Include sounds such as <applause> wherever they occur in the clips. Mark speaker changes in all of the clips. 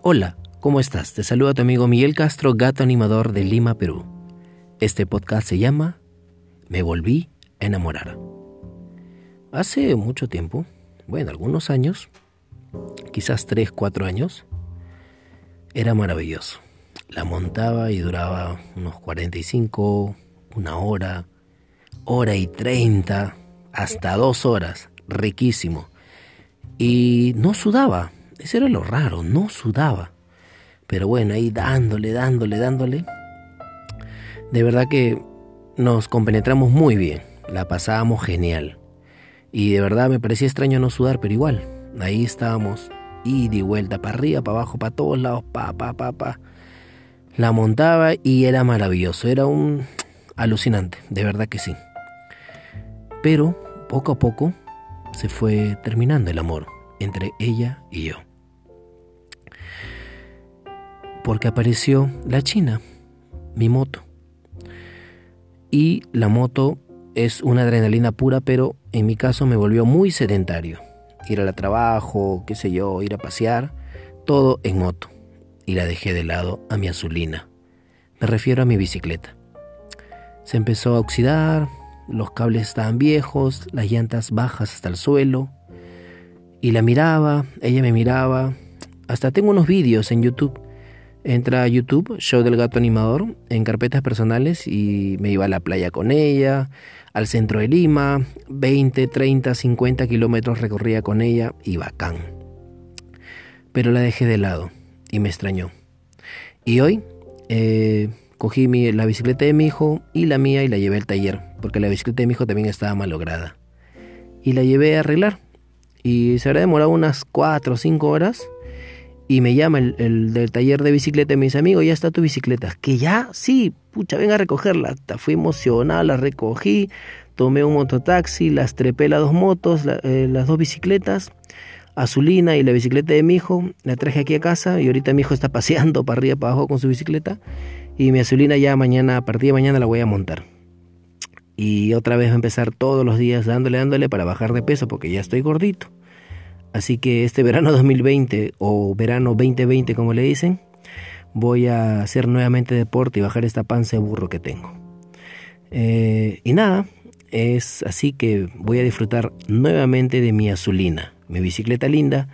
Speaker 1: Hola, ¿cómo estás? Te saluda tu amigo Miguel Castro, gato animador de Lima, Perú. Este podcast se llama Me volví a enamorar. Hace mucho tiempo, bueno, algunos años, quizás 3, 4 años, era maravilloso. La montaba y duraba unos 45, una hora, hora y 30, hasta dos horas, riquísimo. Y no sudaba, eso era lo raro, no sudaba. Pero bueno, ahí dándole, dándole, dándole. De verdad que nos compenetramos muy bien, la pasábamos genial. Y de verdad me parecía extraño no sudar, pero igual, ahí estábamos, y de vuelta, para arriba, para abajo, para todos lados, pa, pa, pa, pa. La montaba y era maravilloso, era un alucinante, de verdad que sí. Pero poco a poco se fue terminando el amor entre ella y yo porque apareció la China, mi moto. Y la moto es una adrenalina pura, pero en mi caso me volvió muy sedentario. Ir al trabajo, qué sé yo, ir a pasear, todo en moto. Y la dejé de lado a mi azulina. Me refiero a mi bicicleta. Se empezó a oxidar, los cables estaban viejos, las llantas bajas hasta el suelo. Y la miraba, ella me miraba. Hasta tengo unos vídeos en YouTube Entra a YouTube, Show del Gato Animador, en carpetas personales y me iba a la playa con ella, al centro de Lima, 20, 30, 50 kilómetros recorría con ella y bacán. Pero la dejé de lado y me extrañó. Y hoy eh, cogí mi, la bicicleta de mi hijo y la mía y la llevé al taller, porque la bicicleta de mi hijo también estaba malograda. Y la llevé a arreglar. Y se habrá demorado unas 4 o 5 horas y me llama el, del taller de bicicleta y me dice, amigo, ya está tu bicicleta. Que ya, sí, pucha, venga a recogerla. Fui emocionada, la recogí, tomé un mototaxi, las trepé las dos motos, eh, las dos bicicletas, Azulina y la bicicleta de mi hijo, la traje aquí a casa y ahorita mi hijo está <laughs> paseando para arriba, para abajo con su bicicleta. Y mi Azulina ya mañana, a partir de mañana la voy a montar. Y otra vez a empezar todos los días dándole, dándole para bajar de peso porque ya estoy gordito. Así que este verano <laughs> 2020 o verano 2020 como le dicen, voy a hacer nuevamente deporte y bajar esta panza de burro que tengo. Eh, y nada, es así que voy a disfrutar nuevamente de mi azulina, mi bicicleta linda,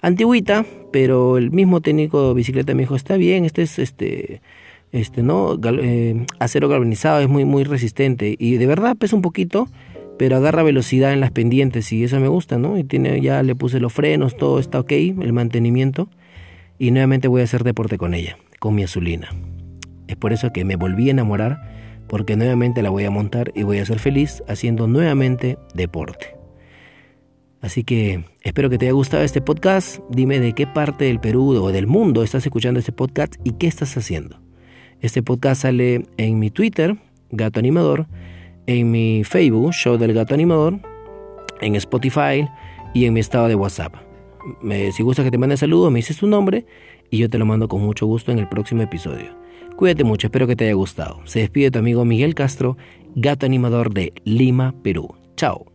Speaker 1: antiguita, pero el mismo técnico de bicicleta me dijo, está bien, este es este, este, ¿no? Eh, acero galvanizado, es muy, muy resistente y de verdad pesa un poquito, pero agarra velocidad en las pendientes y eso me gusta, ¿no? Y tiene, ya le puse los frenos, todo está ok, el mantenimiento, y nuevamente voy a hacer deporte con ella, con mi azulina. Es por eso que me volví a enamorar, porque nuevamente la voy a montar y voy a ser feliz haciendo nuevamente deporte. Así que espero que te haya gustado este podcast. Dime de qué parte del Perú o del mundo estás escuchando este podcast y qué estás haciendo. Este podcast sale en mi Twitter, Gato Animador, en mi Facebook, Show del Gato Animador, en Spotify y en mi estado de WhatsApp. si gusta que te mande saludos, me dices tu nombre y yo te lo mando con mucho gusto en el próximo episodio. Cuídate mucho, espero que te haya gustado. Se despide tu amigo Miguel Castro, gato animador de Lima, Perú. Chao.